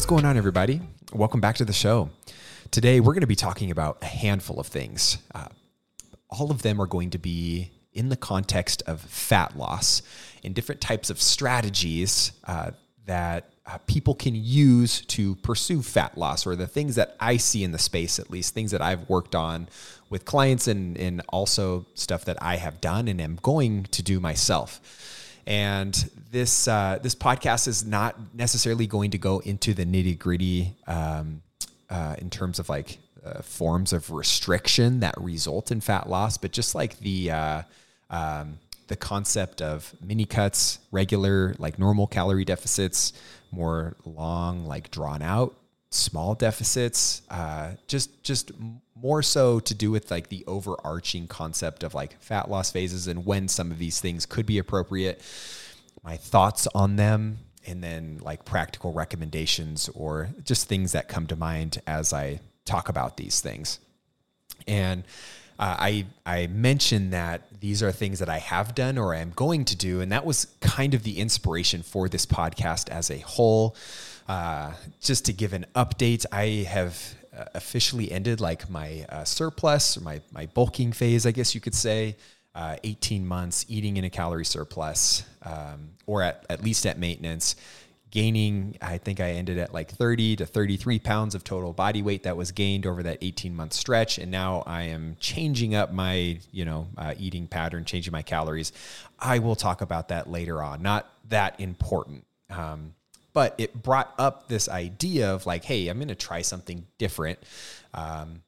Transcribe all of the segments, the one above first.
What's going on, everybody? Welcome back to the show. Today, we're going to be talking about a handful of things. Uh, all of them are going to be in the context of fat loss and different types of strategies uh, that uh, people can use to pursue fat loss, or the things that I see in the space, at least things that I've worked on with clients and, and also stuff that I have done and am going to do myself. And this uh, this podcast is not necessarily going to go into the nitty gritty um, uh, in terms of like uh, forms of restriction that result in fat loss, but just like the uh, um, the concept of mini cuts, regular like normal calorie deficits, more long like drawn out small deficits, uh, just just more so to do with like the overarching concept of like fat loss phases and when some of these things could be appropriate, my thoughts on them, and then like practical recommendations or just things that come to mind as I talk about these things. And uh, I I mentioned that these are things that I have done or I am going to do, and that was kind of the inspiration for this podcast as a whole. Uh, just to give an update, I have uh, officially ended like my uh, surplus or my my bulking phase, I guess you could say. Uh, 18 months eating in a calorie surplus, um, or at, at least at maintenance, gaining. I think I ended at like 30 to 33 pounds of total body weight that was gained over that 18 month stretch, and now I am changing up my you know uh, eating pattern, changing my calories. I will talk about that later on. Not that important. Um, but it brought up this idea of like, hey, I'm going to try something different um,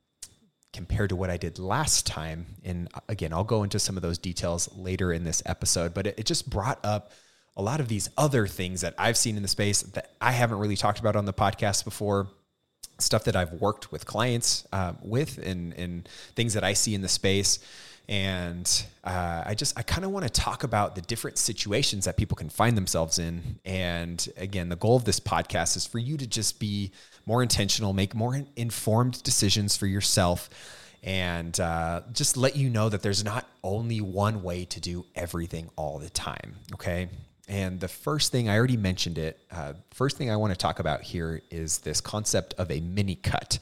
compared to what I did last time. And uh, again, I'll go into some of those details later in this episode, but it, it just brought up a lot of these other things that I've seen in the space that I haven't really talked about on the podcast before. Stuff that I've worked with clients um, with and, and things that I see in the space and uh, I just I kind of want to talk about the different situations that people can find themselves in. And again, the goal of this podcast is for you to just be more intentional, make more informed decisions for yourself, and uh, just let you know that there's not only one way to do everything all the time. Okay. And the first thing I already mentioned it. Uh, first thing I want to talk about here is this concept of a mini cut.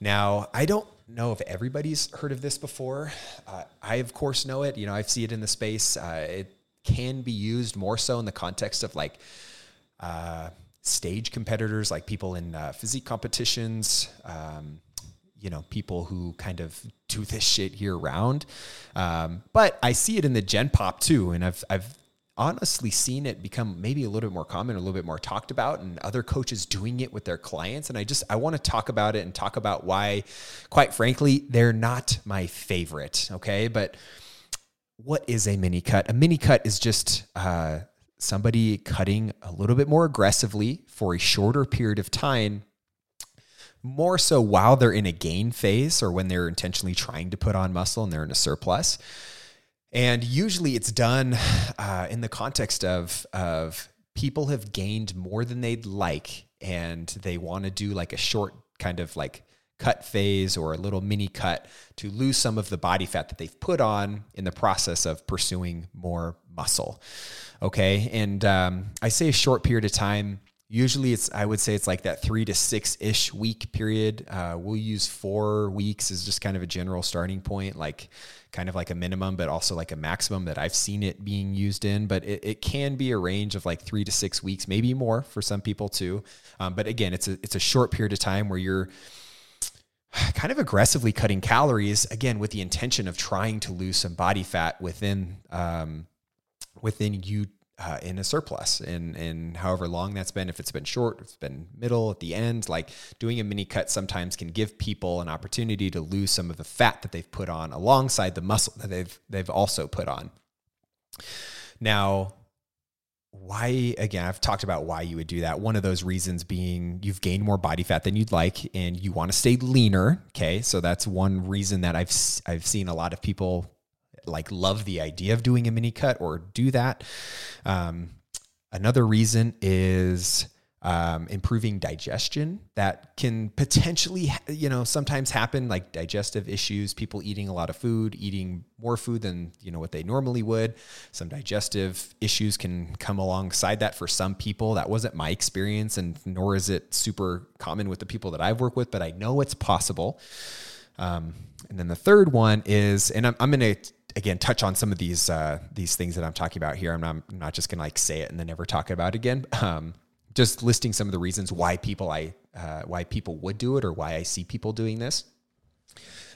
Now, I don't know if everybody's heard of this before. Uh, I, of course, know it. You know, I see it in the space. Uh, it can be used more so in the context of like uh, stage competitors, like people in uh, physique competitions. Um, you know, people who kind of do this shit year round. Um, but I see it in the Gen Pop too, and I've I've honestly seen it become maybe a little bit more common, a little bit more talked about, and other coaches doing it with their clients. And I just I want to talk about it and talk about why, quite frankly, they're not my favorite. Okay, but what is a mini cut? A mini cut is just uh, somebody cutting a little bit more aggressively for a shorter period of time. More so while they're in a gain phase or when they're intentionally trying to put on muscle and they're in a surplus. And usually it's done uh, in the context of, of people have gained more than they'd like and they want to do like a short kind of like cut phase or a little mini cut to lose some of the body fat that they've put on in the process of pursuing more muscle. Okay. And um, I say a short period of time Usually, it's I would say it's like that three to six ish week period. Uh, we'll use four weeks as just kind of a general starting point, like kind of like a minimum, but also like a maximum that I've seen it being used in. But it, it can be a range of like three to six weeks, maybe more for some people too. Um, but again, it's a it's a short period of time where you're kind of aggressively cutting calories again with the intention of trying to lose some body fat within um, within you uh, in a surplus and and however long that's been. If it's been short it's been middle at the end like doing a mini cut sometimes can give people an opportunity to lose some of the fat that they've put on alongside the muscle that they've they've also put on. Now why again i've talked about why you would do that. One of those reasons being you've gained more body fat than you'd like and you want to stay leaner okay? So that's one reason that i've i've seen a lot of people like love the idea of doing a mini cut or do that. Um, another reason is um, improving digestion that can potentially, you know, sometimes happen like digestive issues, people eating a lot of food, eating more food than, you know, what they normally would. Some digestive issues can come alongside that for some people. That wasn't my experience, and nor is it super common with the people that I've worked with, but I know it's possible. Um, and then the third one is, and I'm, I'm going to again touch on some of these uh, these things that I'm talking about here. I'm not, I'm not just to like say it and then never talk about it again. Um, just listing some of the reasons why people I uh, why people would do it or why I see people doing this.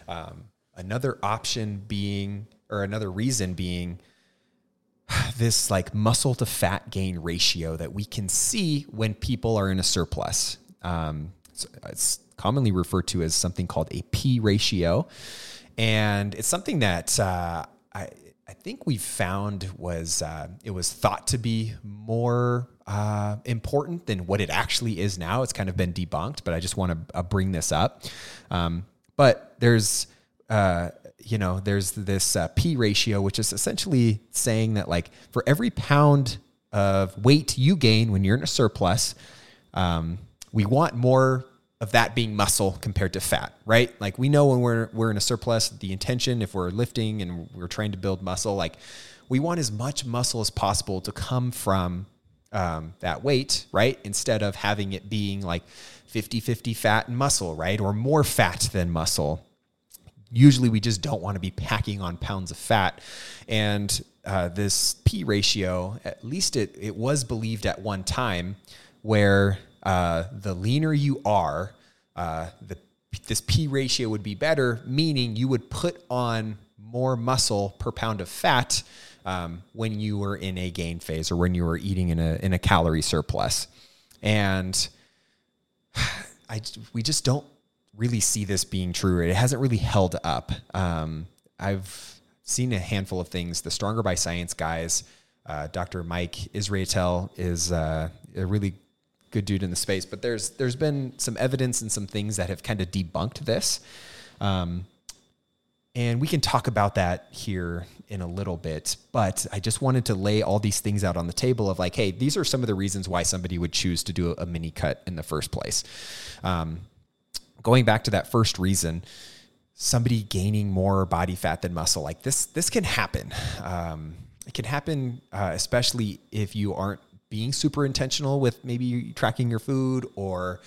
Um, another option being, or another reason being, this like muscle to fat gain ratio that we can see when people are in a surplus. Um, it's commonly referred to as something called a P ratio, and it's something that uh, I I think we found was uh, it was thought to be more uh, important than what it actually is now. It's kind of been debunked, but I just want to uh, bring this up. Um, but there's, uh, you know, there's this uh, P ratio, which is essentially saying that like for every pound of weight you gain when you're in a surplus, um, we want more of that being muscle compared to fat, right? Like we know when we're we're in a surplus, the intention if we're lifting and we're trying to build muscle, like we want as much muscle as possible to come from um, that weight, right? Instead of having it being like 50 50 fat and muscle, right? Or more fat than muscle. Usually we just don't want to be packing on pounds of fat. And uh, this P ratio, at least it, it was believed at one time, where uh, the leaner you are, uh, the, this P ratio would be better, meaning you would put on more muscle per pound of fat um, when you were in a gain phase or when you were eating in a in a calorie surplus, and I we just don't really see this being true. It hasn't really held up. Um, I've seen a handful of things. The Stronger by Science guys, uh, Dr. Mike Israetel is uh, a really good dude in the space, but there's there's been some evidence and some things that have kind of debunked this. Um, and we can talk about that here in a little bit. But I just wanted to lay all these things out on the table of like, hey, these are some of the reasons why somebody would choose to do a mini cut in the first place. Um, going back to that first reason, somebody gaining more body fat than muscle, like this, this can happen. Um, it can happen, uh, especially if you aren't being super intentional with maybe tracking your food or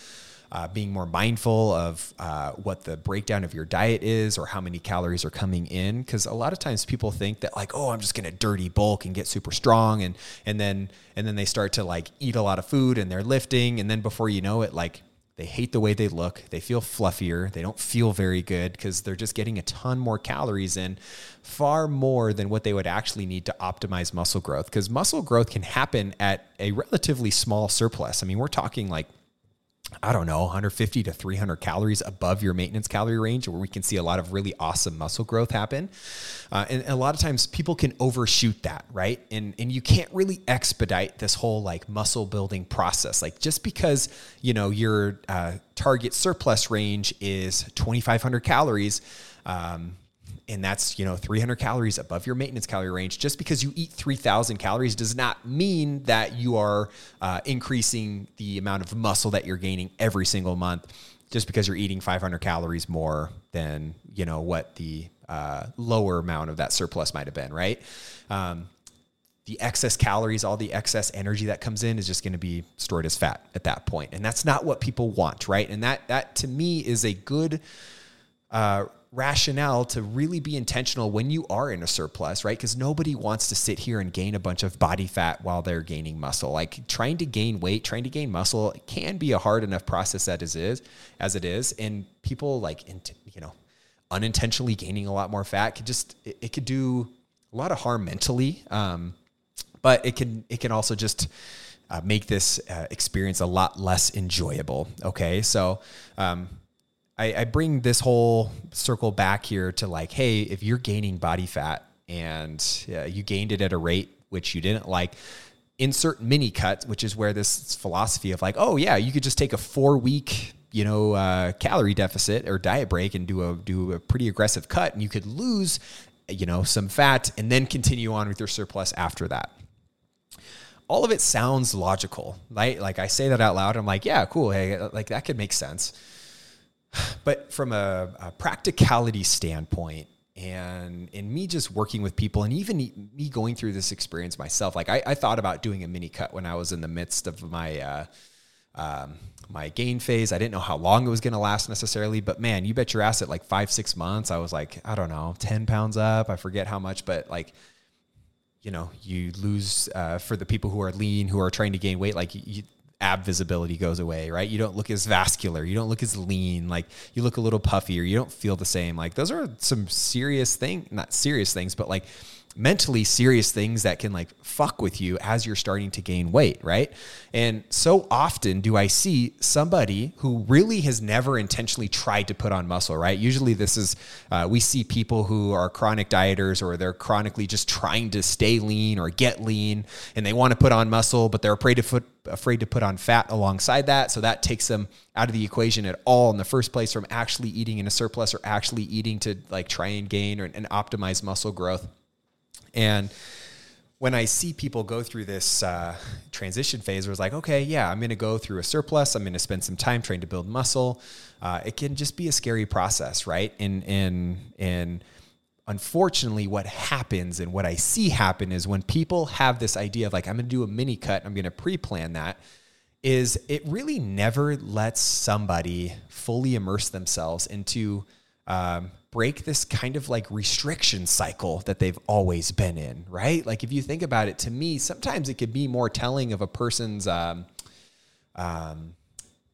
uh, being more mindful of uh, what the breakdown of your diet is or how many calories are coming in. Because a lot of times people think that like, oh, I'm just gonna dirty bulk and get super strong, and and then and then they start to like eat a lot of food and they're lifting, and then before you know it, like they hate the way they look. They feel fluffier. They don't feel very good because they're just getting a ton more calories in, far more than what they would actually need to optimize muscle growth. Because muscle growth can happen at a relatively small surplus. I mean, we're talking like I don't know, 150 to 300 calories above your maintenance calorie range, where we can see a lot of really awesome muscle growth happen. Uh, and, a lot of times people can overshoot that, right? And and you can't really expedite this whole like muscle building process. Like just because you know your uh, target surplus range is 2,500 calories. Um, and that's you know 300 calories above your maintenance calorie range. Just because you eat 3000 calories does not mean that you are uh, increasing the amount of muscle that you're gaining every single month just because you're eating 500 calories more than you know what the uh, lower amount of that surplus might have been right? Um, the excess calories all the excess energy that comes in is just going to be stored as fat at that point. And that's not what people want right? And that that to me is a good uh, rationale to really be intentional when you are in a surplus, right? Because nobody wants to sit here and gain a bunch of body fat while they're gaining muscle. Like trying to gain weight, trying to gain muscle can be a hard enough process that is, is as it is. And people like, you know, unintentionally gaining a lot more fat could just, it, it could do a lot of harm mentally. Um, but it can, it can also just, uh, make this uh, experience a lot less enjoyable. Okay. So, um, I, I bring this whole circle back here to like, hey, if you're gaining body fat and uh, you gained it at a rate which you didn't like, insert mini cut, which is where this philosophy of like, oh yeah, you could just take a four week you know uh, calorie deficit or diet break and do a do a pretty aggressive cut, and you could lose you know some fat and then continue on with your surplus after that. all of it sounds logical, right? Like I say that out loud. I'm like, yeah, cool. Hey, like that could make sense. But from a, a practicality standpoint, and in me just working with people and even me going through this experience myself like I, I, thought about doing a mini cut when i was in the midst of my uh, um, my gain phase. I didn't know how long it was going to last necessarily but man you bet your ass at like five six months i was like i don't know 10 pounds up i forget how much but like you know you lose uh, for the people who are lean who are trying to gain weight like you, ab visibility goes away, right? You don't look as vascular, you don't look as lean, like you look a little puffier, you don't feel the same. Like those are some serious thing, not serious things, but like mentally serious things that can like fuck with you as you're starting to gain weight, right? And so often do I see somebody who really has never intentionally tried to put on muscle, right? Usually this is, uh, we see people who are chronic dieters or they're chronically just trying to stay lean or get lean and they want to put on muscle, but they're afraid to put, afraid to put on fat alongside that. So that takes them out of the equation at all in the first place from actually eating in a surplus or actually eating to like try and gain or, and optimize muscle growth. And when I see people go through this uh, transition phase, where it's like, okay, yeah, I'm going to go through a surplus. I'm going to spend some time trying to build muscle. Uh, it can just be a scary process, right? And and and unfortunately, what happens and what I see happen is when people have this idea of like, I'm going to do a mini cut. I'm going to pre-plan that. Is it really never lets somebody fully immerse themselves into um, break this kind of like restriction cycle that they've always been in, right? Like if you think about it, to me, sometimes it could be more telling of a person's um, um,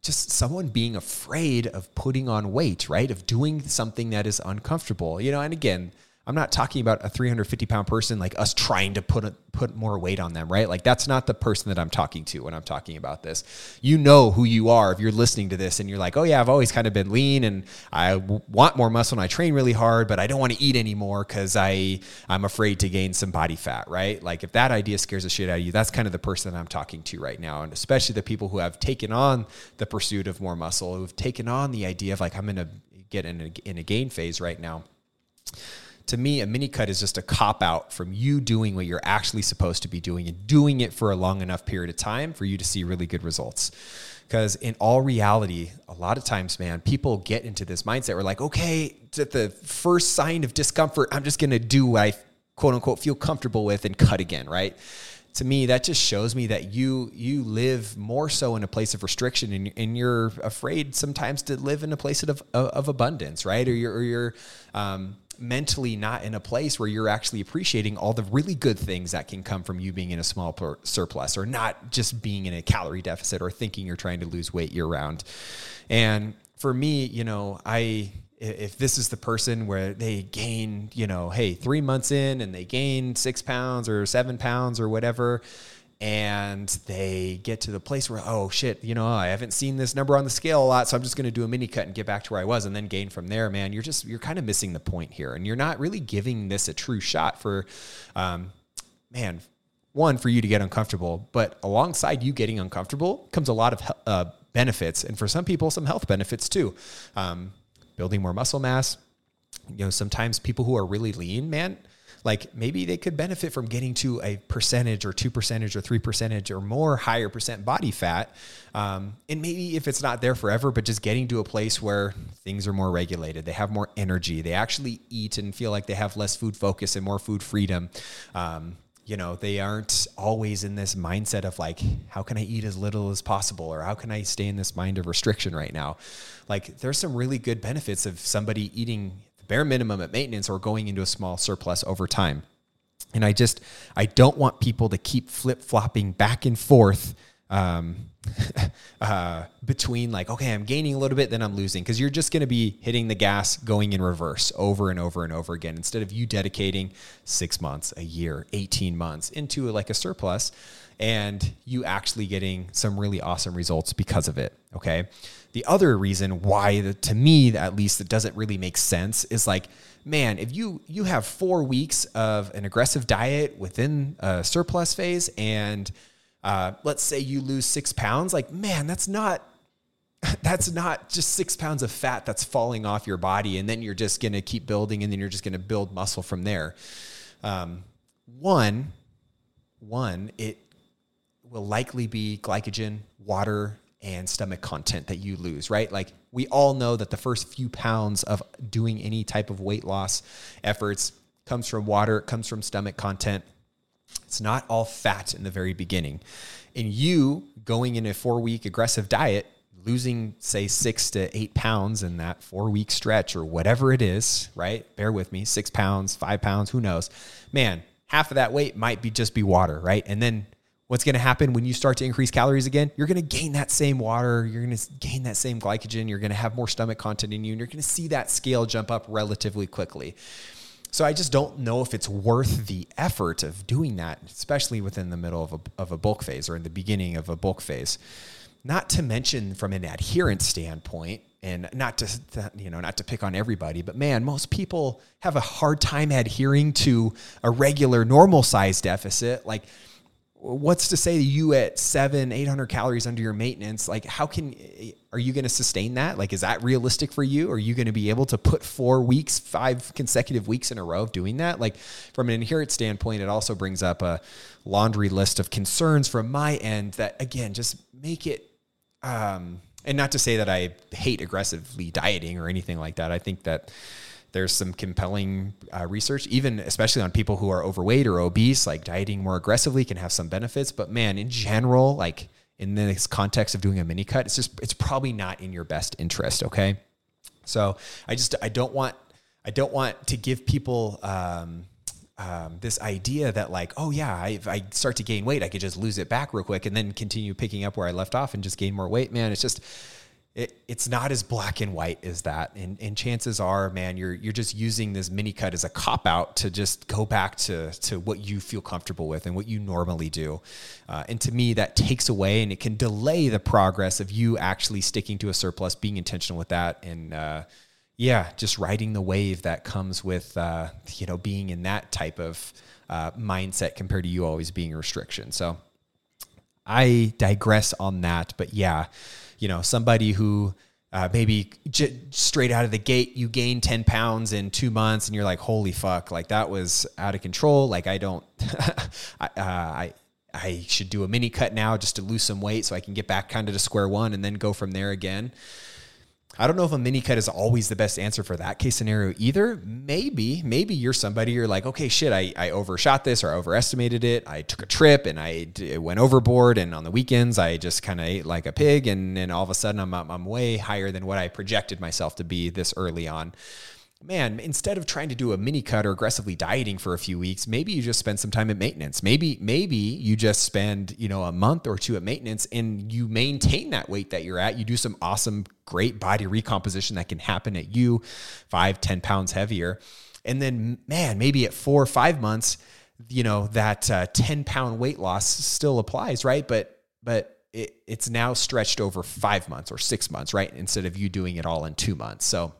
just someone being afraid of putting on weight, right? Of doing something that is uncomfortable, you know. And again, I'm not talking about a 350 pound person like us trying to put a, put more weight on them, right? Like that's not the person that I'm talking to when I'm talking about this. You know who you are if you're listening to this and you're like, oh yeah, I've always kind of been lean and I w- want more muscle and I train really hard, but I don't want to eat anymore because I I'm afraid to gain some body fat, right? Like if that idea scares the shit out of you, that's kind of the person that I'm talking to right now, and especially the people who have taken on the pursuit of more muscle, who've taken on the idea of like I'm gonna get in a, in a gain phase right now to me, a mini cut is just a cop out from you doing what you're actually supposed to be doing and doing it for a long enough period of time for you to see really good results. Because in all reality, a lot of times, man, people get into this mindset where, like, okay, at the first sign of discomfort, I'm just going to do what I quote unquote feel comfortable with and cut again, right? To me that just shows me that you you live more so in a place of restriction and, and you're afraid sometimes to live in a place of, of abundance right or you're, or you're um, mentally not in a place where you're actually appreciating all the really good things that can come from you being in a small per- surplus or not just being in a calorie deficit or thinking you're trying to lose weight year round. And for me, you know, I if this is the person where they gain, you know, hey, three months in and they gain six pounds or seven pounds or whatever, and they get to the place where oh shit you know i haven't seen this number on the scale a lot so i'm just going to do a mini cut and get back to where i was and then gain from there man. You're just you're kind of missing the point here and you're not really giving this a true shot for um, man one for you to get uncomfortable but alongside you getting uncomfortable comes a lot of uh, benefits and for some people some health benefits too. Um, building more muscle mass you know sometimes people who are really lean man like maybe they could benefit from getting to a percentage or two percentage or three percentage or more higher percent body fat. Um, and maybe if it's not there forever, but just getting to a place where things are more regulated, they have more energy, they actually eat and feel like they have less food focus and more food freedom. Um, you know, they aren't always in this mindset of like, how can I eat as little as possible? Or how can I stay in this mind of restriction right now? Like, there's some really good benefits of somebody eating the bare minimum at maintenance or going into a small surplus over time. And I just, I don't want people to keep flip flopping back and forth um, uh, between like, okay, I'm gaining a little bit, then I'm losing, because you're just going to be hitting the gas going in reverse over and over and over again. Instead of you dedicating six months, a year, 18 months into like a surplus, and you actually getting some really awesome results because of it. Okay. The other reason why, the, to me at least, it doesn't really make sense is like, man, if you you have four weeks of an aggressive diet within a surplus phase, and uh, let's say you lose six pounds, like man, that's not that's not just six pounds of fat that's falling off your body, and then you're just gonna keep building, and then you're just gonna build muscle from there. Um, one, one, it will likely be glycogen, water, and stomach content that you lose, right? Like we all know that the first few pounds of doing any type of weight loss efforts comes from water, it comes from stomach content. It's not all fat in the very beginning. And you going in a four week aggressive diet, losing, say, six to eight pounds in that four week stretch or whatever it is, right? Bear with me, six pounds, five pounds, who knows? Man, half of that weight might be just be water, right? And then what's going to happen when you start to increase calories again? You're going to gain that same water, you're going to gain that same glycogen, you're going to have more stomach content in you, and you're going to see that scale jump up relatively quickly. So I just don't know if it's worth the effort of doing that, especially within the middle of a, of a bulk phase or in the beginning of a bulk phase. Not to mention from an adherence standpoint, and not to you know not to pick on everybody but man most people have a hard time adhering to a regular normal size deficit like what's to say to you at seven, 800 calories under your maintenance? Like, how can, are you going to sustain that? Like, is that realistic for you? Are you going to be able to put four weeks, five consecutive weeks in a row of doing that? Like, from an adherence standpoint, it also brings up a laundry list of concerns from my end that, again, just make it, um, and not to say that I hate aggressively dieting or anything like that. I think that, there's some compelling uh, research, even especially on people who are overweight or obese. Like dieting more aggressively can have some benefits, but man, in general, like in this context of doing a mini cut, it's just it's probably not in your best interest. Okay, so I just I don't want I don't want to give people. Um, um, this idea that like, oh yeah, if I start to gain weight, I could just lose it back real quick and then continue picking up where I left off and just gain more weight. Man, it's just it, it's not as black and white as that. And, and chances are, man, you're you're just using this mini cut as a cop out to just go back to to what you feel comfortable with and what you normally do. Uh, and to me, that takes away and it can delay the progress of you actually sticking to a surplus, being intentional with that, and uh, yeah, just riding the wave that comes with uh, you know being in that type of uh, mindset compared to you always being a restriction. So I digress on that, but yeah you know, somebody who uh, maybe j- straight out of the gate you gain 10 pounds in two months and you're like, holy fuck, like that was out of control. Like I don't, I, uh, I, I should do a mini cut now just to lose some weight so I can get back kind of to square one and then go from there again. I don't know if a mini cut is always the best answer for that case scenario either. Maybe, maybe you're somebody you're like, okay, shit, I, I overshot this or I overestimated it. I took a trip and I d- went overboard. And on the weekends, I just kind of ate like a pig. And then all of a sudden, I'm, I'm way higher than what I projected myself to be this early on man, instead of trying to do a mini cut or aggressively dieting for a few weeks, maybe you just spend some time at maintenance. Maybe, maybe you just spend, you know, a month or two at maintenance and you maintain that weight that you're at. You do some awesome, great body recomposition that can happen at you five, ten pounds heavier. And then, man, maybe at four or five months, you know, that uh, 10 pound weight loss still applies, right? But, but it, it's now stretched over five months or six months, right? Instead of you doing it all in two months. So,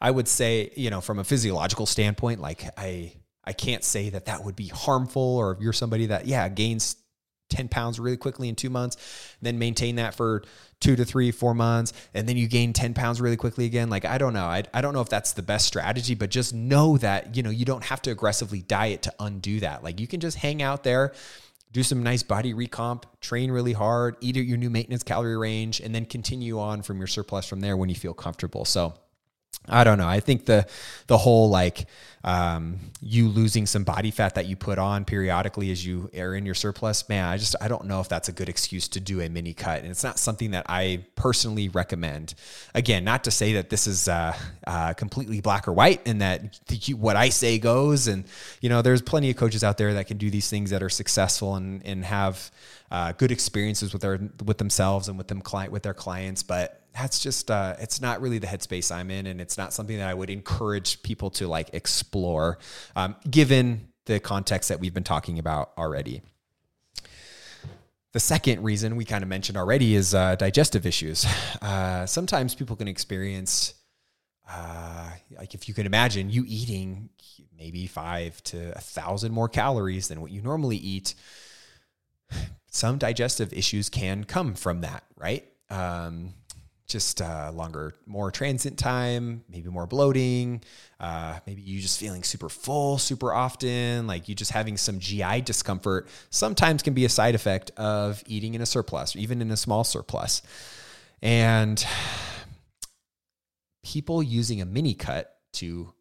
I would say, you know, from a physiological standpoint, like I, I can't say that that would be harmful or if you're somebody that, yeah, gains 10 pounds really quickly in two months, then maintain that for two to three, four months, and then you gain 10 pounds really quickly again. Like, I don't know. I, I don't know if that's the best strategy, but just know that, you know, you don't have to aggressively diet to undo that. Like, you can just hang out there, do some nice body recomp, train really hard, eat at your new maintenance calorie range, and then continue on from your surplus from there when you feel comfortable. So, I don't know. I think the the whole like um, you losing some body fat that you put on periodically as you are in your surplus, man, I just I don't know if that's a good excuse to do a mini cut, and it's not something that I personally recommend. Again, not to say that this is uh, uh, completely black or white, and that what I say goes. And you know, there's plenty of coaches out there that can do these things that are successful and and have uh, good experiences with their with themselves and with them client with their clients, but that's just uh, it's not really the headspace I'm in, and it's not something that I would encourage people to like explore, um, given the context that we've been talking about already. The second reason we kind of mentioned already is uh, digestive issues. Uh, sometimes people can experience, uh, like if you can imagine, you eating maybe five to a thousand more calories than what you normally eat. Some digestive issues can come from that, right? Um, just uh, longer, more transient time, maybe more bloating. Uh, maybe you just feeling super full super often, like you just having some GI discomfort. Sometimes can be a side effect of eating in a surplus, or even in a small surplus. And people using a mini cut to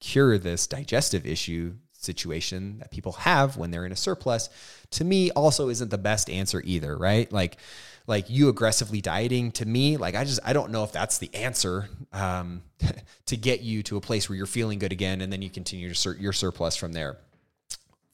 cure this digestive issue situation that people have when they're in a surplus to me also isn't the best answer either right like like you aggressively dieting to me like i just i don't know if that's the answer um, to get you to a place where you're feeling good again and then you continue to sur- your surplus from there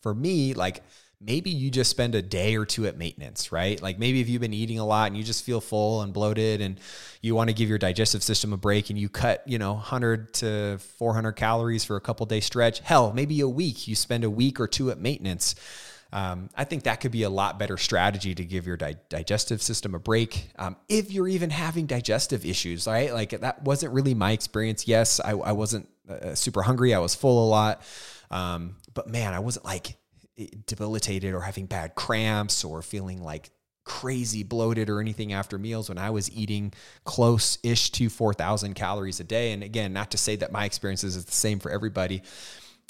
for me like maybe you just spend a day or two at maintenance, right? Like maybe if you've been eating a lot and you just feel full and bloated and you want to give your digestive system a break and you cut, you know, 100 to 400 calories for a couple day stretch. Hell, maybe a week, you spend a week or two at maintenance. Um, I think that could be a lot better strategy to give your di- digestive system a break. Um, if you're even having digestive issues, right? Like that wasn't really my experience. Yes, I, I wasn't uh, super hungry. I was full a lot. Um, but man, I wasn't like debilitated or having bad cramps or feeling like crazy bloated or anything after meals when I was eating close ish to 4,000 calories a day. And again, not to say that my experiences is the same for everybody.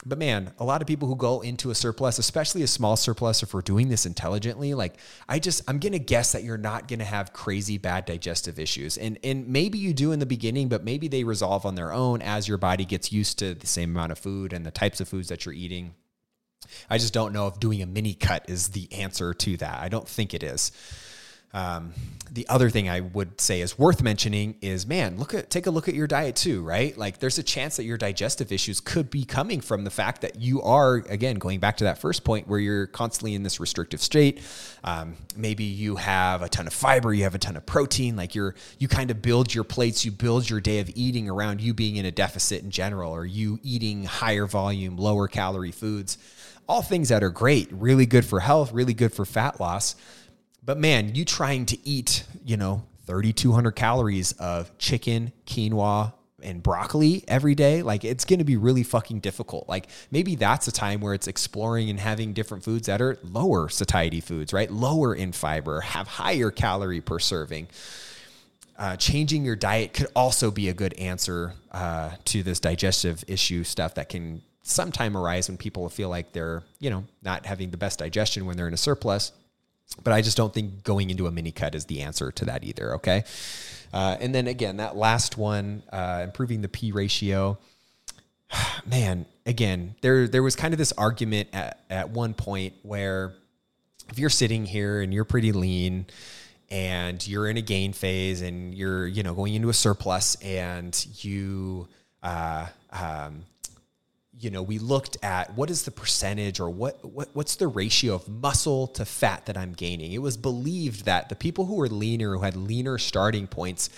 But man, a lot of people who go into a surplus, especially a small surplus, if we're doing this intelligently, like I just, I'm gonna guess that you're not gonna have crazy bad digestive issues, and and maybe you do in the beginning, but maybe they resolve on their own as your body gets used to the same amount of food and the types of foods that you're eating. I just don't know if doing a mini cut is the answer to that. I don't think it is. Um, the other thing I would say is worth mentioning is, man, look at take a look at your diet too, right? Like, there's a chance that your digestive issues could be coming from the fact that you are, again, going back to that first point where you're constantly in this restrictive state. Um, maybe you have a ton of fiber, you have a ton of protein. Like, you're you kind of build your plates, you build your day of eating around you being in a deficit in general, or you eating higher volume, lower calorie foods all things that are great, really good for health, really good for fat loss. But man, you trying to eat, you know, 3,200 calories of chicken, quinoa, and broccoli every day, like it's going to be really fucking difficult. Like maybe that's a time where it's exploring and having different foods that are lower satiety foods, right? Lower in fiber, have higher calorie per serving. Uh, changing your diet could also be a good answer uh, to this digestive issue stuff that can sometime arise when people feel like they're, you know, not having the best digestion when they're in a surplus. But I just don't think going into a mini cut is the answer to that either. Okay. Uh, and then again, that last one, uh, improving the P ratio. Man, again, there there was kind of this argument at, at one point where if you're sitting here and you're pretty lean and you're in a gain phase and you're you know going into a surplus and you uh, um, you know, we looked at what is the percentage or what, what what's the ratio of muscle to fat that I'm gaining. It was believed that the people who were leaner, who had leaner starting points,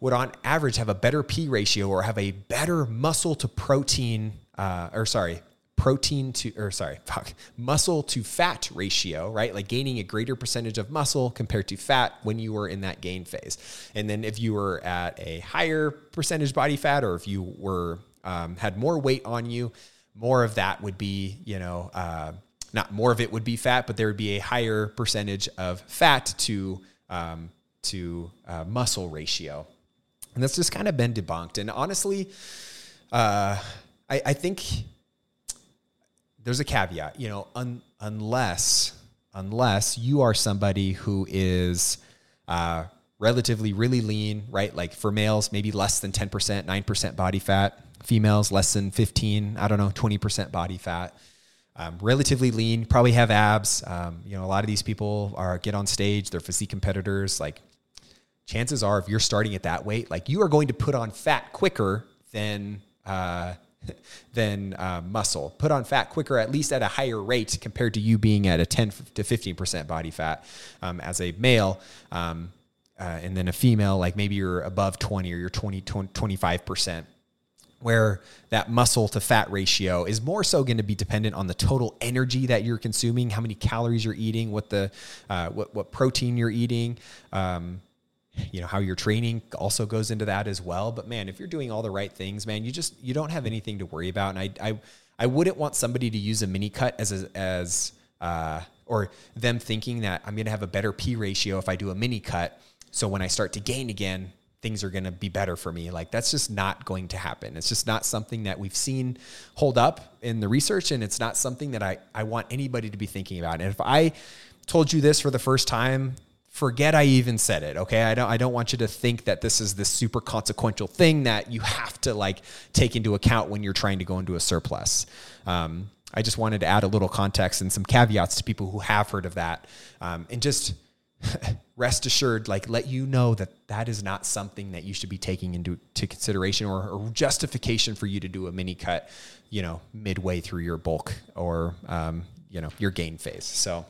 would on average have a better P ratio or have a better muscle to protein, uh, or sorry, protein to, or sorry, fuck, muscle to fat ratio, right? Like gaining a greater percentage of muscle compared to fat when you were in that gain phase. And then if you were at a higher percentage body fat, or if you were um, had more weight on you, more of that would be, you know, uh, not more of it would be fat, but there would be a higher percentage of fat to um, to uh, muscle ratio, and that's just kind of been debunked. And honestly, uh, I, I, think there's a caveat. You know, un, unless unless you are somebody who is uh, relatively really lean, right? Like for males, maybe less than 10%, 9% body fat females less than 15, I don't know, 20% body fat. Um, relatively lean, probably have abs. Um, you know, a lot of these people are get on stage, they're physique competitors. Like, chances are, if you're starting at that weight, like you are going to put on fat quicker than uh, than uh, muscle. Put on fat quicker, at least at a higher rate compared to you being at a 10 to 15% body fat um, as a male. Um, uh, and then a female, like maybe you're above 20 or you're 20, 20 25% where that muscle to fat ratio is more so going to be dependent on the total energy that you're consuming, how many calories you're eating, what the uh, what what protein you're eating. Um, you know how your training also goes into that as well. But man, if you're doing all the right things, man, you just you don't have anything to worry about. And I I, I wouldn't want somebody to use a mini cut as a, as uh, or them thinking that I'm going to have a better P ratio if I do a mini cut. So when I start to gain again, things are going to be better for me. Like that's just not going to happen. It's just not something that we've seen hold up in the research and it's not something that I I want anybody to be thinking about. And if I told you this for the first time, forget I even said it. Okay. I don't I don't want you to think that this is this super consequential thing that you have to like take into account when you're trying to go into a surplus. Um, I just wanted to add a little context and some caveats to people who have heard of that. Um, and just rest assured, like let you know that that is not something that you should be taking into to consideration or, or justification for you to do a mini cut, you know, midway through your bulk or, um, you know, your gain phase. So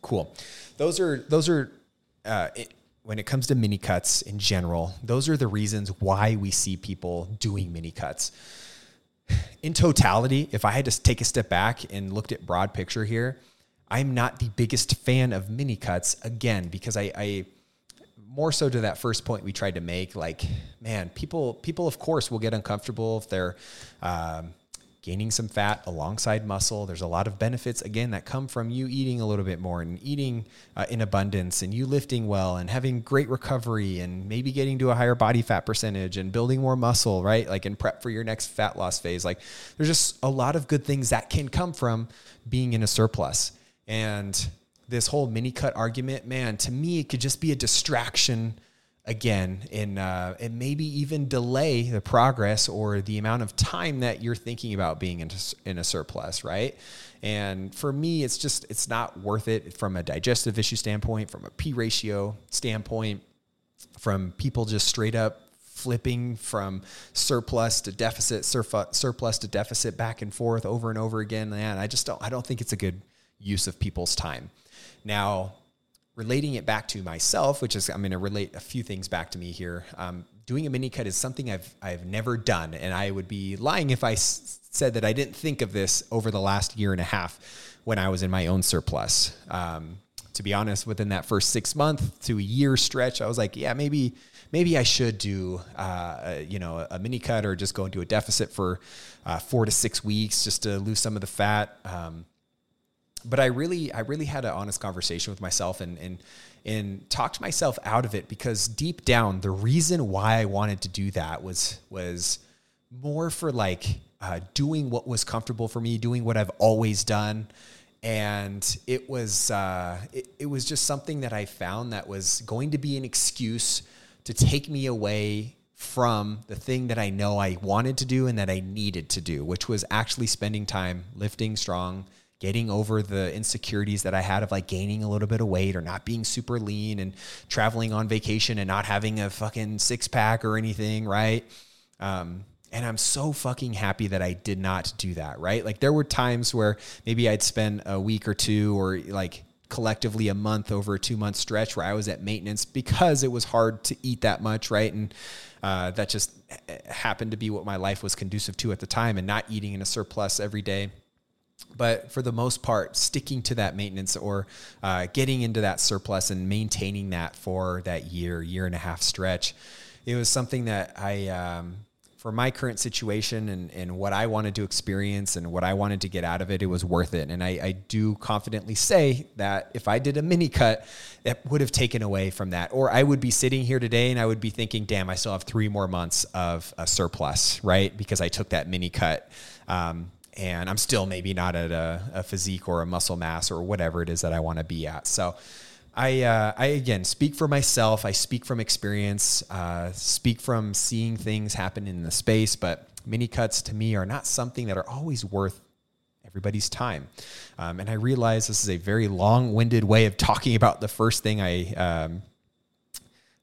cool. Those are, those are, uh, it, when it comes to mini cuts in general, those are the reasons why we see people doing mini cuts. In totality, if I had to take a step back and looked at broad picture here, I'm not the biggest fan of mini cuts again because I, I more so to that first point we tried to make. Like, man, people people of course will get uncomfortable if they're um, gaining some fat alongside muscle. There's a lot of benefits again that come from you eating a little bit more and eating uh, in abundance and you lifting well and having great recovery and maybe getting to a higher body fat percentage and building more muscle, right? Like in prep for your next fat loss phase. Like there's just a lot of good things that can come from being in a surplus. And this whole mini cut argument, man, to me, it could just be a distraction again and uh, and maybe even delay the progress or the amount of time that you're thinking about being in, in a surplus right? And for me it's just it's not worth it from a digestive issue standpoint from a p ratio standpoint from people just straight up flipping from surplus to deficit surplus to deficit back and forth over and over again. Man i just don't i don't think it's a good use of people's time. Now, relating it back to myself, which is I'm going to relate a few things back to me here. Um, doing a mini cut is something I've I've never done, and I would be lying if I s- said that I didn't think of this over the last year and a half when I was in my own surplus. Um, to be honest, within that first six month to a year stretch, I was like, yeah, maybe maybe I should do uh, a, you know a mini cut or just go into a deficit for uh, four to six weeks just to lose some of the fat. Um, but I really, I really had an honest conversation with myself and, and, and talked myself out of it because deep down, the reason why I wanted to do that was, was more for like uh, doing what was comfortable for me, doing what I've always done. And it was, uh, it, it was just something that I found that was going to be an excuse to take me away from the thing that I know I wanted to do and that I needed to do, which was actually spending time lifting strong, getting over the insecurities that I had of like gaining a little bit of weight or not being super lean and traveling on vacation and not having a fucking six pack or anything, right? Um, and I'm so fucking happy that I did not do that, right? Like there were times where maybe I'd spend a week or two or like collectively a month over a two month stretch where I was at maintenance because it was hard to eat that much, right? And uh, that just happened to be what my life was conducive to at the time and not eating in a surplus every day but for the most part, sticking to that maintenance or uh, getting into that surplus and maintaining that for that year, year and a half stretch, it was something that I, um, for my current situation and, and what I wanted to experience and what I wanted to get out of it, it was worth it. And I, I do confidently say that if I did a mini cut, it would have taken away from that. Or I would be sitting here today and I would be thinking, damn, I still have three more months of a surplus, right? Because I took that mini cut. Um, and I'm still maybe not at a, a, physique or a muscle mass or whatever it is that I want to be at. So I, uh, I again speak for myself. I speak from experience, uh, speak from seeing things happen in the space, but mini cuts to me are not something that are always worth everybody's time. Um, and I realize this is a very long winded way of talking about the first thing I, um,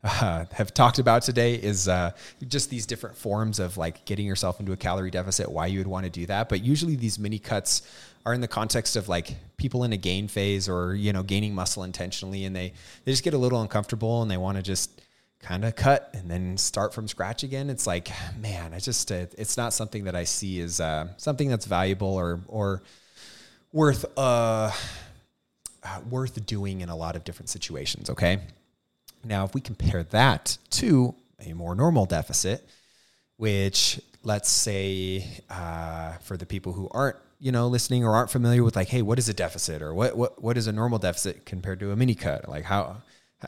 uh, have talked about today is uh, just these different forms of like getting yourself into a calorie deficit, why you would want to do that. But usually these mini cuts are in the context of like people in a gain phase or, you know, gaining muscle intentionally and they, they just get a little uncomfortable and they want to just kind of cut and then start from scratch again. It's like, man, I just, uh, it's not something that I see as uh, something that's valuable or, or worth, uh, uh worth doing in a lot of different situations. Okay. Now, if we compare that to a more normal deficit, which let's say uh, for the people who aren't you know listening or aren't familiar with like hey what is a deficit or what what what is a normal deficit compared to a mini cut like how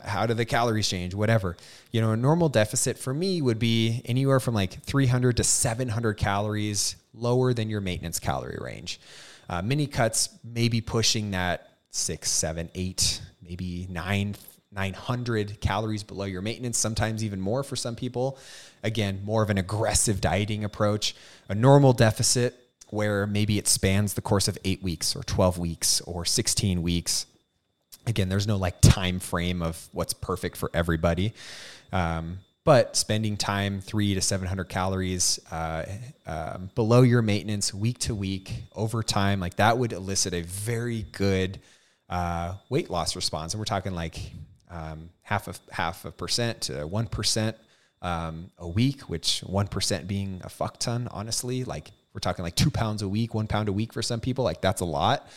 how do the calories change? Whatever. You know, a normal deficit for me would be anywhere from like 300 to 700 calories lower than your maintenance calorie range. Uh, mini cuts maybe pushing that six, seven, eight, maybe nine, 900 calories below your maintenance, sometimes even more for some people. Again, more of an aggressive dieting approach. A normal deficit where maybe it spans the course of eight weeks or 12 weeks or 16 weeks again there's no like time frame of what's perfect for everybody um, but spending time three to 700 calories uh, uh, below your maintenance week to week over time like that would elicit a very good uh, weight loss response and we're talking like um, half of half a percent to one percent um, a week which one percent being a fuck ton honestly like we're talking like two pounds a week one pound a week for some people like that's a lot.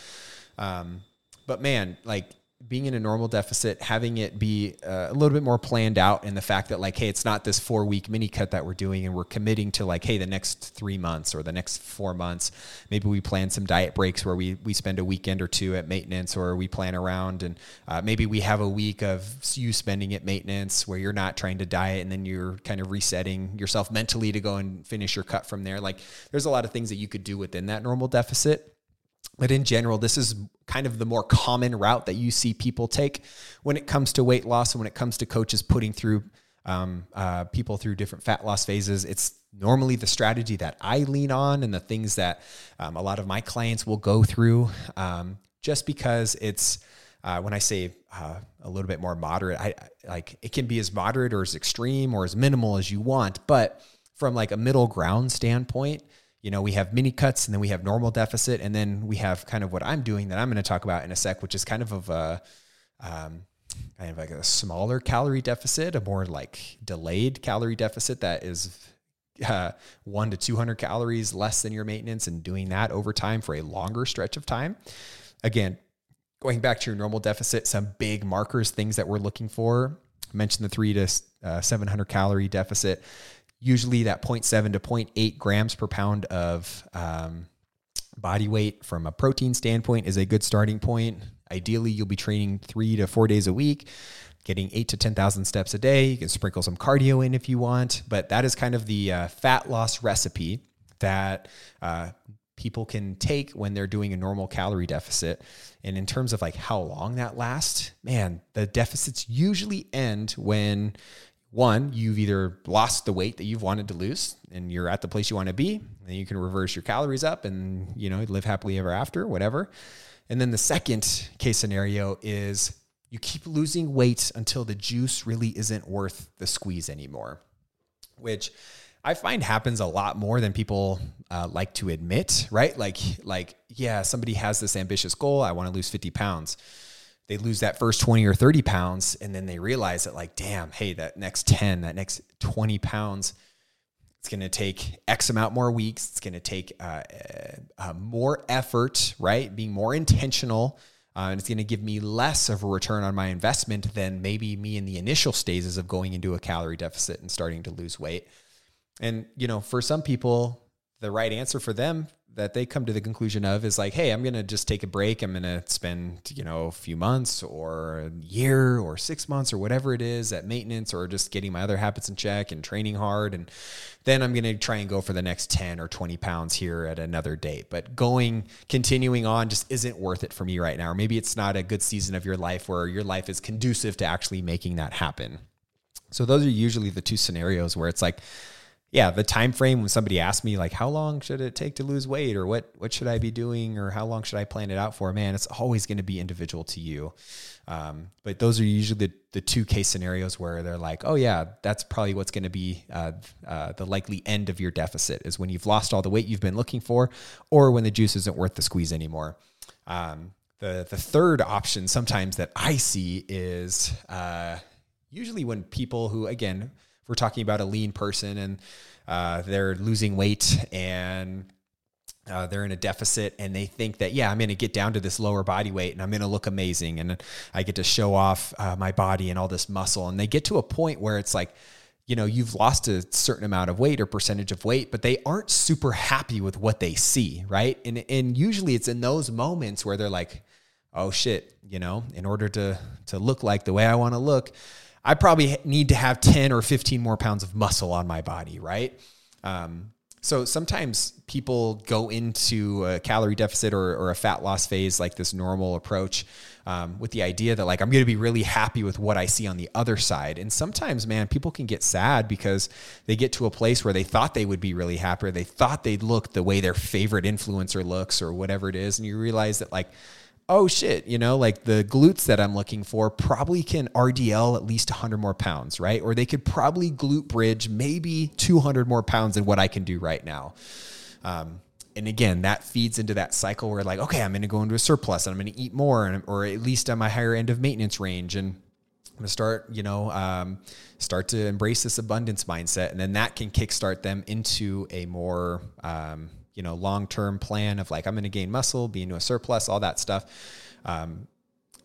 Um, but man like being in a normal deficit, having it be uh, a little bit more planned out and the fact that like, hey, it's not this four week mini cut that we're doing, and we're committing to like, hey, the next three months or the next four months, maybe we plan some diet breaks where we we spend a weekend or two at maintenance, or we plan around, and uh, maybe we have a week of you spending at maintenance where you're not trying to diet, and then you're kind of resetting yourself mentally to go and finish your cut from there. Like, there's a lot of things that you could do within that normal deficit but in general, this is kind of the more common route that you see people take when it comes to weight loss and when it comes to coaches putting through um, uh, people through different fat loss phases. It's normally the strategy that I lean on and the things that um, a lot of my clients will go through um, just because it's. Uh, when I say uh, a little bit more moderate, I, like it can be as moderate or as extreme or as minimal as you want. But from like a middle ground standpoint, you know, we have mini cuts and then we have normal deficit. And then we have kind of what I'm doing that I'm going to talk about in a sec, which is kind of of a, um, kind of like a smaller calorie deficit, a more like delayed calorie deficit that is uh, one to 200 calories less than your maintenance and doing that over time for a longer stretch of time. Again, going back to your normal deficit, some big markers, things that we're looking for. I mentioned the three to uh, 700 calorie deficit usually that 0.7 to 0.8 grams per pound of um, body weight from a protein standpoint is a good starting point. Ideally, you'll be training three to four days a week, getting eight to 10,000 steps a day. You can sprinkle some cardio in if you want, but that is kind of the uh, fat loss recipe that uh, people can take when they're doing a normal calorie deficit. And in terms of like how long that lasts, man, the deficits usually end when one, you've either lost the weight that you've wanted to lose and you're at the place you want to be, and you can reverse your calories up and, you know, live happily ever after, whatever. And then the second case scenario is you keep losing weight until the juice really isn't worth the squeeze anymore, which I find happens a lot more than people uh, like to admit, right? Like, like, yeah, somebody has this ambitious goal. I want to lose 50 pounds they lose that first 20 or 30 pounds and then they realize that like damn hey that next 10 that next 20 pounds it's going to take x amount more weeks. It's going to take uh, uh, more effort right? Being more intentional uh, and it's going to give me less of a return on my investment than maybe me in the initial stages of going into a calorie deficit and starting to lose weight. And you know for some people the right answer for them that they come to the conclusion of is like, hey, I'm going to just take a break. I'm going to spend, you know, a few months or a year or six months or whatever it is at maintenance or just getting my other habits in check and training hard. And then I'm going to try and go for the next 10 or 20 pounds here at another date. But going, continuing on just isn't worth it for me right now. Or maybe it's not a good season of your life where your life is conducive to actually making that happen. So those are usually the two scenarios where it's like, yeah, the time frame when somebody asks me like how long should it take to lose weight or what what should I be doing or how long should I plan it out for, man, it's always going to be individual to you. Um, but those are usually the, the two case scenarios where they're like, oh yeah, that's probably what's going to be uh, uh, the likely end of your deficit is when you've lost all the weight you've been looking for, or when the juice isn't worth the squeeze anymore. Um, the the third option sometimes that I see is uh, usually when people who again we're talking about a lean person and uh, they're losing weight and uh, they're in a deficit and they think that yeah i'm going to get down to this lower body weight and i'm going to look amazing and i get to show off uh, my body and all this muscle. And they get to a point where it's like you know you've lost a certain amount of weight or percentage of weight but they aren't super happy with what they see right? And and usually it's in those moments where they're like oh shit, you know, in order to to look like the way I want to look, I probably need to have 10 or 15 more pounds of muscle on my body, right? Um, so sometimes people go into a calorie deficit or, or, a fat loss phase like this normal approach um, with the idea that like I'm going to be really happy with what I see on the other side. And sometimes, man, people can get sad because they get to a place where they thought they would be really happy, or they thought they'd look the way their favorite influencer looks, or whatever it is, and you realize that like oh shit, you know, like the glutes that I'm looking for probably can RDL at least 100 more pounds, right? Or they could probably glute bridge maybe 200 more pounds than what I can do right now. Um, and again, that feeds into that cycle where like, okay, I'm going to go into a surplus and I'm going to eat more, and, or at least on my higher end of maintenance range, and I'm going to start, you know, um, start to embrace this abundance mindset, and then that can kickstart them into a more um, you know long term plan of like I'm going to gain muscle, be into a surplus, all that stuff. Um,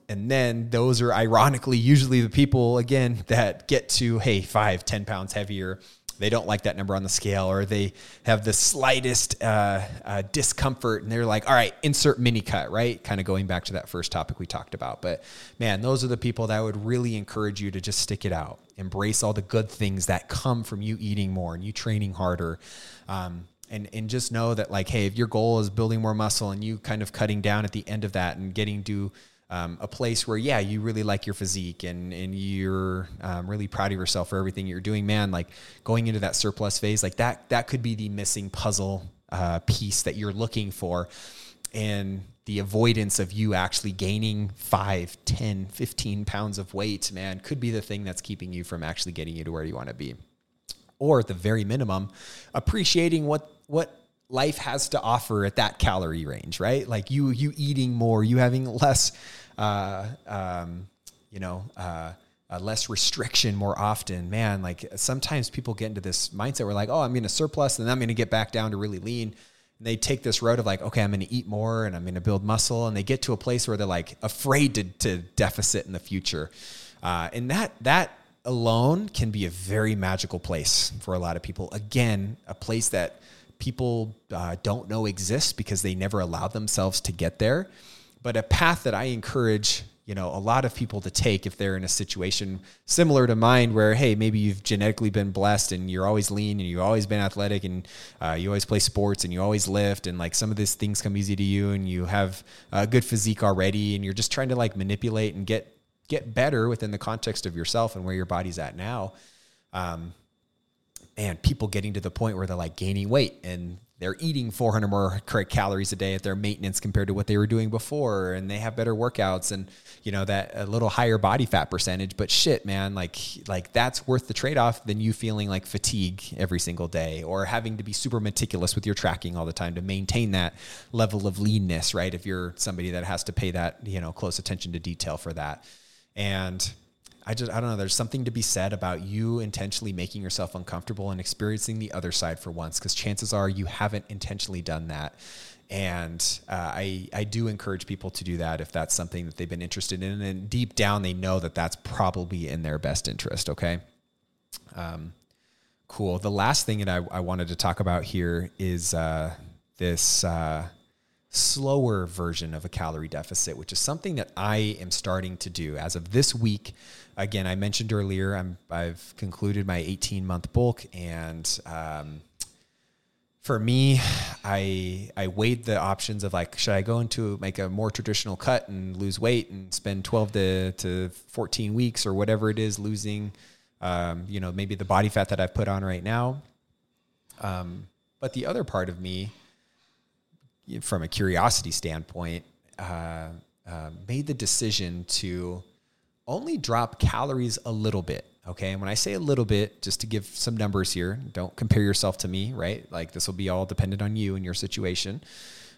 and then those are ironically usually the people again that get to hey five ten pounds heavier. They don't like that number on the scale or they have the slightest uh, uh, discomfort and they're like all right insert mini cut right? Kind of going back to that first topic we talked about. But man those are the people that I would really encourage you to just stick it out. Embrace all the good things that come from you eating more and you training harder. Um, and and just know that like hey if your goal is building more muscle and you kind of cutting down at the end of that and getting to um, a place where yeah you really like your physique and and you're um, really proud of yourself for everything you're doing man like going into that surplus phase like that that could be the missing puzzle uh, piece that you're looking for. And the avoidance of you actually gaining 5 10 15 pounds of weight man could be the thing that's keeping you from actually getting you to where you want to be or at the very minimum appreciating what what life has to offer at that calorie range, right? Like you you eating more, you having less, uh, um, you know. Uh, uh, less restriction more often. Man, like sometimes people get into this mindset where like, oh, I'm going to surplus and then I'm going to get back down to really lean. And they take this road of like, okay, I'm going to eat more and I'm going to build muscle. And they get to a place where they're like afraid to, to deficit in the future. Uh, and that, that alone can be a very magical place for a lot of people. Again, a place that people uh, don't know exists because they never allow themselves to get there. But a path that I encourage, you know, a lot of people to take if they're in a situation similar to mine, where hey, maybe you've genetically been blessed and you're always lean and you've always been athletic and uh, you always play sports and you always lift and like some of these things come easy to you and you have a good physique already and you're just trying to like manipulate and get get better within the context of yourself and where your body's at now. Um, and people getting to the point where they're like gaining weight and they're eating 400 more calories a day at their maintenance compared to what they were doing before and they have better workouts and you know that a little higher body fat percentage but shit man like like that's worth the trade-off than you feeling like fatigue every single day or having to be super meticulous with your tracking all the time to maintain that level of leanness right if you're somebody that has to pay that you know close attention to detail for that and I just, I don't know, there's something to be said about you intentionally making yourself uncomfortable and experiencing the other side for once, because chances are you haven't intentionally done that. And uh, I, I do encourage people to do that if that's something that they've been interested in. And deep down, they know that that's probably in their best interest. Okay. Um, cool. The last thing that I, I wanted to talk about here is uh, this. Uh, slower version of a calorie deficit, which is something that I am starting to do as of this week. Again, I mentioned earlier, I'm, I've concluded my 18 month bulk, and um, for me, I I weighed the options of like, should I go into make a more traditional cut and lose weight and spend 12 to, to 14 weeks or whatever it is losing, um, you know, maybe the body fat that I've put on right now. Um, but the other part of me from a curiosity standpoint, uh, uh, made the decision to only drop calories a little bit. Okay. And when I say a little bit, just to give some numbers here, don't compare yourself to me, right? Like this will be all dependent on you and your situation.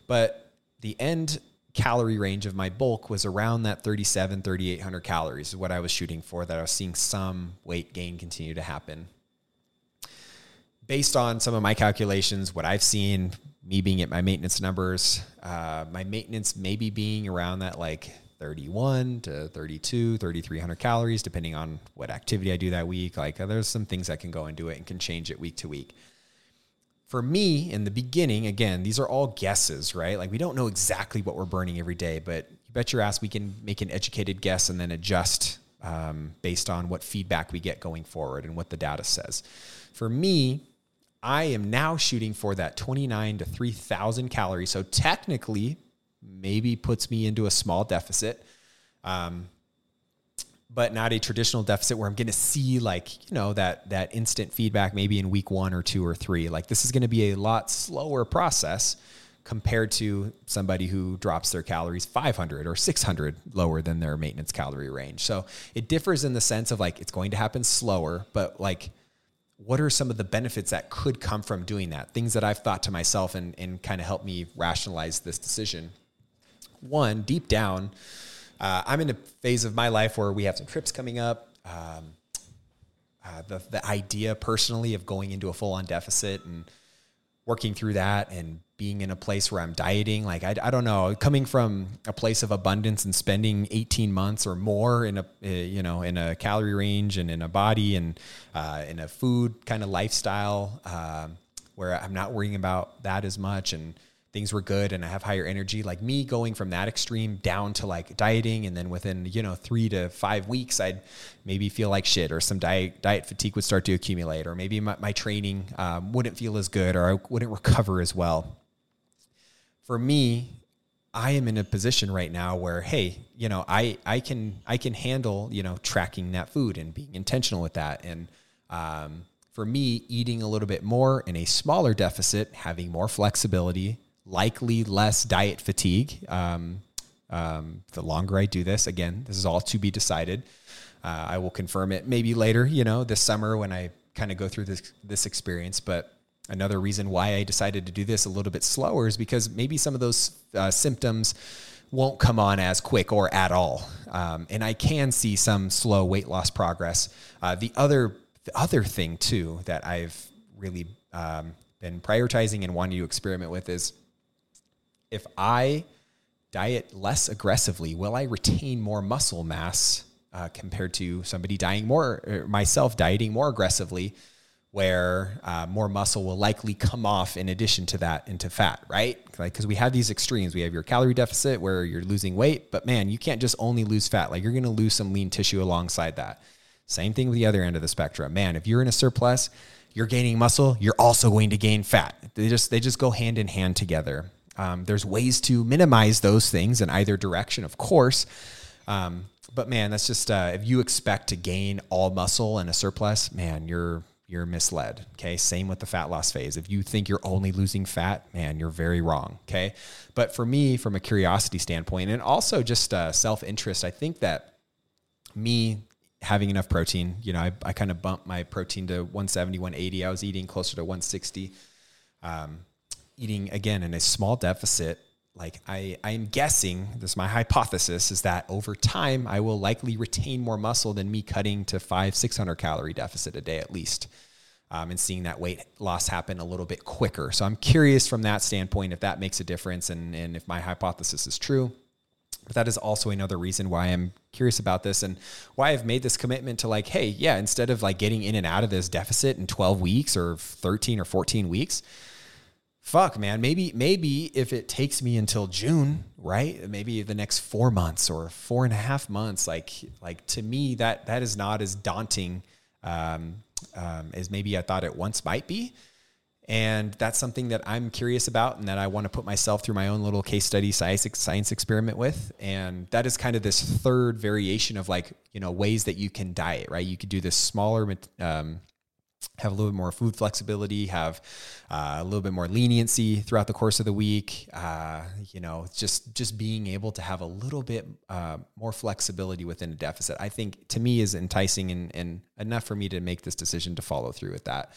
But the end calorie range of my bulk was around that 37, 3,800 calories is what I was shooting for, that I was seeing some weight gain continue to happen. Based on some of my calculations, what I've seen me being at my maintenance numbers, uh, my maintenance maybe being around that like 31 to 32, 3,300 calories, depending on what activity I do that week. Like uh, there's some things that can go into it and can change it week to week. for me in the beginning, again, these are all guesses, right? Like we don't know exactly what we're burning every day, but you bet your ass we can make an educated guess and then adjust um, based on what feedback we get going forward and what the data says. For me, I am now shooting for that 29 to 3,000 calories. So technically, maybe puts me into a small deficit. Um, but not a traditional deficit where I'm going to see like, you know, that that instant feedback maybe in week 1 or 2 or 3. Like this is going to be a lot slower process compared to somebody who drops their calories 500 or 600 lower than their maintenance calorie range. So it differs in the sense of like it's going to happen slower, but like what are some of the benefits that could come from doing that? Things that I've thought to myself and, and kind of help me rationalize this decision. One, deep down, uh, I'm in a phase of my life where we have some trips coming up. Um, uh, the the idea personally of going into a full on deficit and working through that and being in a place where I'm dieting, like I, I don't know, coming from a place of abundance and spending 18 months or more in a uh, you know in a calorie range and in a body and uh, in a food kind of lifestyle um, where I'm not worrying about that as much and things were good and I have higher energy. Like me going from that extreme down to like dieting, and then within you know three to five weeks, I'd maybe feel like shit, or some diet diet fatigue would start to accumulate, or maybe my, my training um, wouldn't feel as good, or I wouldn't recover as well. For me, I am in a position right now where, hey, you know, I I can I can handle you know tracking that food and being intentional with that, and um, for me, eating a little bit more in a smaller deficit, having more flexibility, likely less diet fatigue. Um, um, the longer I do this, again, this is all to be decided. Uh, I will confirm it maybe later, you know, this summer when I kind of go through this this experience. But another reason why I decided to do this a little bit slower is because maybe some of those uh, symptoms won't come on as quick or at all, um, and I can see some slow weight loss progress. Uh, the other the other thing too that I've really um, been prioritizing and wanting to experiment with is if I diet less aggressively, will I retain more muscle mass uh, compared to somebody dying more, myself dieting more aggressively, where uh, more muscle will likely come off in addition to that into fat, right? Like, because we have these extremes. We have your calorie deficit where you're losing weight, but man, you can't just only lose fat. Like, you're going to lose some lean tissue alongside that. Same thing with the other end of the spectrum. Man, if you're in a surplus, you're gaining muscle, you're also going to gain fat. They just they just go hand in hand together. Um, there's ways to minimize those things in either direction, of course. Um, but man, that's just uh, if you expect to gain all muscle and a surplus, man, you're you're misled. Okay. Same with the fat loss phase. If you think you're only losing fat, man, you're very wrong. Okay. But for me, from a curiosity standpoint, and also just uh, self interest, I think that me having enough protein, you know, I, I kind of bumped my protein to 170, 180. I was eating closer to 160. Um, eating again in a small deficit like I, I'm guessing, this is my hypothesis, is that over time I will likely retain more muscle than me cutting to five, 600 calorie deficit a day at least. Um, and seeing that weight loss happen a little bit quicker. So I'm curious from that standpoint if that makes a difference and, and if my hypothesis is true. But that is also another reason why I'm curious about this and why I've made this commitment to like, hey, yeah, instead of like getting in and out of this deficit in 12 weeks or 13 or 14 weeks, fuck man. Maybe maybe if it takes me until june right? Maybe the next four months or four and a half months like like to me that that is not as daunting um, um, as maybe i thought it once might be. And that's something that i'm curious about and that i want to put myself through my own little case study science, science experiment with. And that is kind of this third variation of like you know ways that you can diet right? You could do this smaller um, have a little bit more food flexibility, have uh, a little bit more leniency throughout the course of the week. Uh, you know, just just being able to have a little bit uh, more flexibility within a deficit, I think to me is enticing and, and enough for me to make this decision to follow through with that.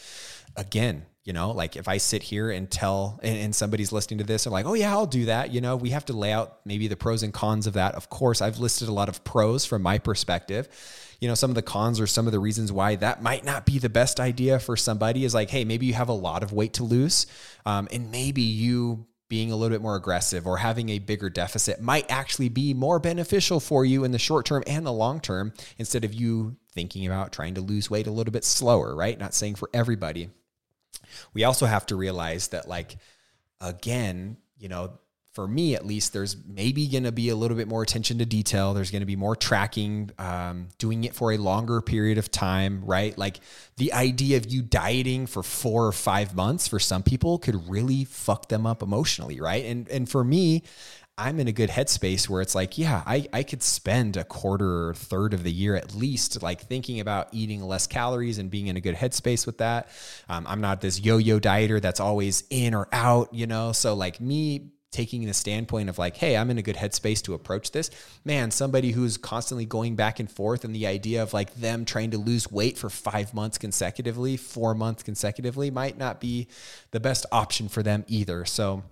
Again, you know, like if I sit here and tell, and, and somebody's listening to this, and like, oh yeah, I'll do that. You know, we have to lay out maybe the pros and cons of that. Of course, I've listed a lot of pros from my perspective you know, some of the cons or some of the reasons why that might not be the best idea for somebody is like, hey, maybe you have a lot of weight to lose, um, and maybe you being a little bit more aggressive or having a bigger deficit might actually be more beneficial for you in the short term and the long term instead of you thinking about trying to lose weight a little bit slower, right? Not saying for everybody. We also have to realize that, like, again, you know, for me at least, there's maybe going to be a little bit more attention to detail. There's going to be more tracking, um, doing it for a longer period of time, right? Like the idea of you dieting for four or five months for some people could really fuck them up emotionally, right? And and for me, I'm in a good headspace where it's like, yeah, I, I could spend a quarter or third of the year at least like thinking about eating less calories and being in a good headspace with that. Um, I'm not this yo yo dieter that's always in or out, you know? So, like, me taking the standpoint of like, hey, I'm in a good headspace to approach this. Man, somebody who's constantly going back and forth and the idea of like them trying to lose weight for five months consecutively, four months consecutively might not be the best option for them either. So,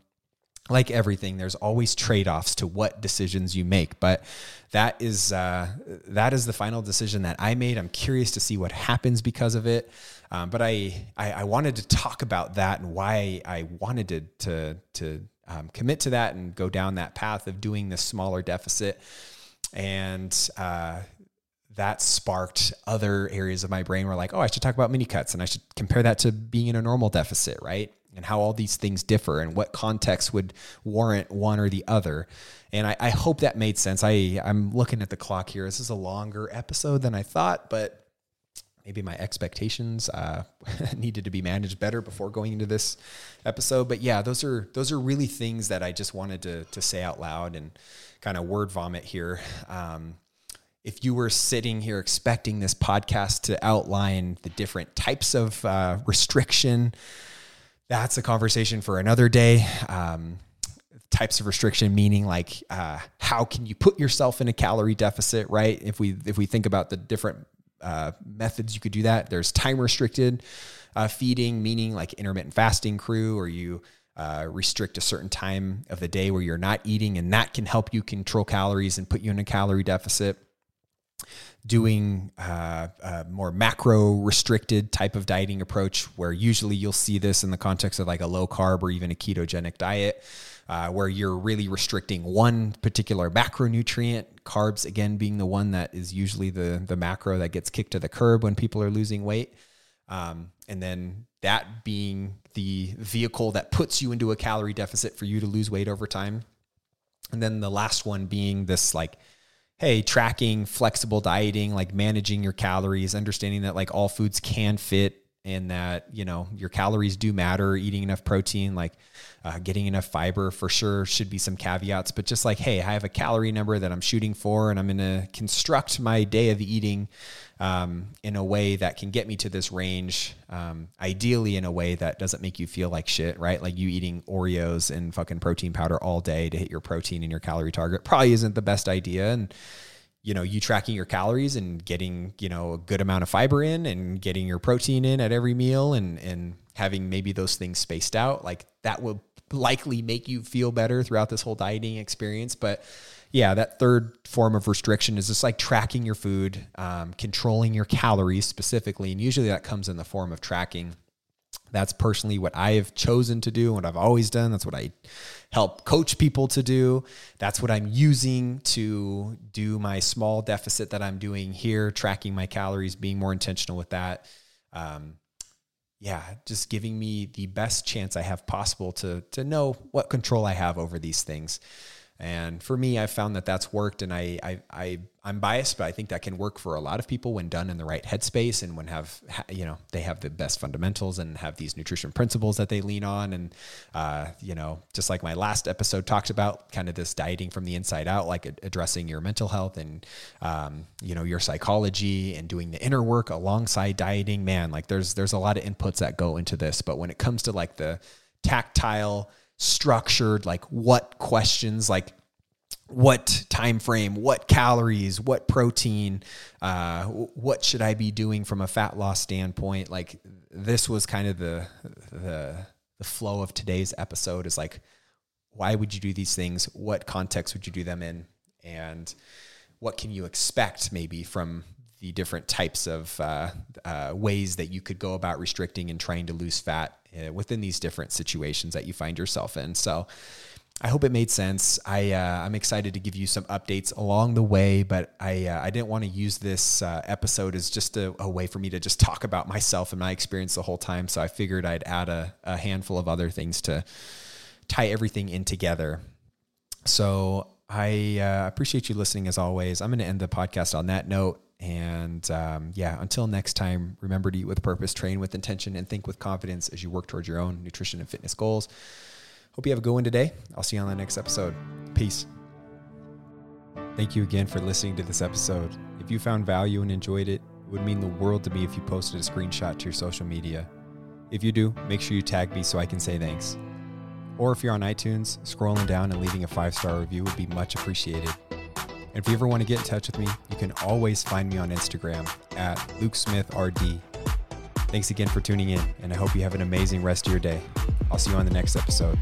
like everything, there's always trade-offs to what decisions you make, but that is uh, that is the final decision that I made. I'm curious to see what happens because of it, um, but I, I, I wanted to talk about that and why I wanted to to to um, commit to that and go down that path of doing this smaller deficit, and uh, that sparked other areas of my brain were like, oh, I should talk about mini cuts and I should compare that to being in a normal deficit, right? And how all these things differ and what context would warrant one or the other. And I, I, hope that made sense. I, I'm looking at the clock here. This is a longer episode than I thought, but maybe my expectations uh, needed to be managed better before going into this episode. But yeah, those are those are really things that I just wanted to to say out loud and kind of word vomit here. Um, if you were sitting here expecting this podcast to outline the different types of uh, restriction that's a conversation for another day. Um, types of restriction meaning like uh, how can you put yourself in a calorie deficit right if we if we think about the different uh, methods you could do that there's time restricted uh, feeding meaning like intermittent fasting crew or you uh, restrict a certain time of the day where you're not eating and that can help you control calories and put you in a calorie deficit doing uh, a more macro restricted type of dieting approach where usually you'll see this in the context of like a low carb or even a ketogenic diet uh, where you're really restricting one particular macronutrient carbs again being the one that is usually the the macro that gets kicked to the curb when people are losing weight. Um, and then that being the vehicle that puts you into a calorie deficit for you to lose weight over time. And then the last one being this like hey, tracking flexible dieting, like managing your calories, understanding that like all foods can fit and that, you know, your calories do matter, eating enough protein, like uh, getting enough fiber for sure should be some caveats, but just like, hey, I have a calorie number that I'm shooting for and I'm going to construct my day of eating um, in a way that can get me to this range, um, ideally in a way that doesn't make you feel like shit, right? Like you eating Oreos and fucking protein powder all day to hit your protein and your calorie target probably isn't the best idea. And, you know, you tracking your calories and getting, you know, a good amount of fiber in and getting your protein in at every meal and, and having maybe those things spaced out, like that will likely make you feel better throughout this whole dieting experience. But yeah, that third form of restriction is just like tracking your food, um, controlling your calories specifically. And usually that comes in the form of tracking. That's personally what I have chosen to do, what I've always done. That's what I help coach people to do. That's what I'm using to do my small deficit that I'm doing here, tracking my calories, being more intentional with that. Um, yeah, just giving me the best chance I have possible to to know what control I have over these things. And for me, I've found that that's worked, and I, I, I, I'm biased, but I think that can work for a lot of people when done in the right headspace and when have, you know, they have the best fundamentals and have these nutrition principles that they lean on. And, uh, you know, just like my last episode talked about, kind of this dieting from the inside out, like addressing your mental health and, um, you know, your psychology and doing the inner work alongside dieting. Man, like there's there's a lot of inputs that go into this, but when it comes to like the tactile structured like what questions like what time frame what calories what protein uh, what should i be doing from a fat loss standpoint? Like this was kind of the the the flow of today's episode is like why would you do these things? What context would you do them in? And what can you expect maybe from the different types of uh, uh, ways that you could go about restricting and trying to lose fat uh, within these different situations that you find yourself in. So, I hope it made sense. I uh, I'm excited to give you some updates along the way, but I uh, I didn't want to use this uh, episode as just a, a, way for me to just talk about myself and my experience the whole time. So I figured I'd add a, a handful of other things to tie everything in together. So I uh, appreciate you listening as always. I'm going to end the podcast on that note. And um, yeah, until next time, remember to eat with purpose, train with intention, and think with confidence as you work towards your own nutrition and fitness goals. Hope you have a good one today. I'll see you on the next episode. Peace. Thank you again for listening to this episode. If you found value and enjoyed it, it would mean the world to me if you posted a screenshot to your social media. If you do, make sure you tag me so I can say thanks. Or if you're on iTunes, scrolling down and leaving a five star review would be much appreciated. And if you ever want to get in touch with me, you can always find me on Instagram at LukeSmithRD. Thanks again for tuning in, and I hope you have an amazing rest of your day. I'll see you on the next episode.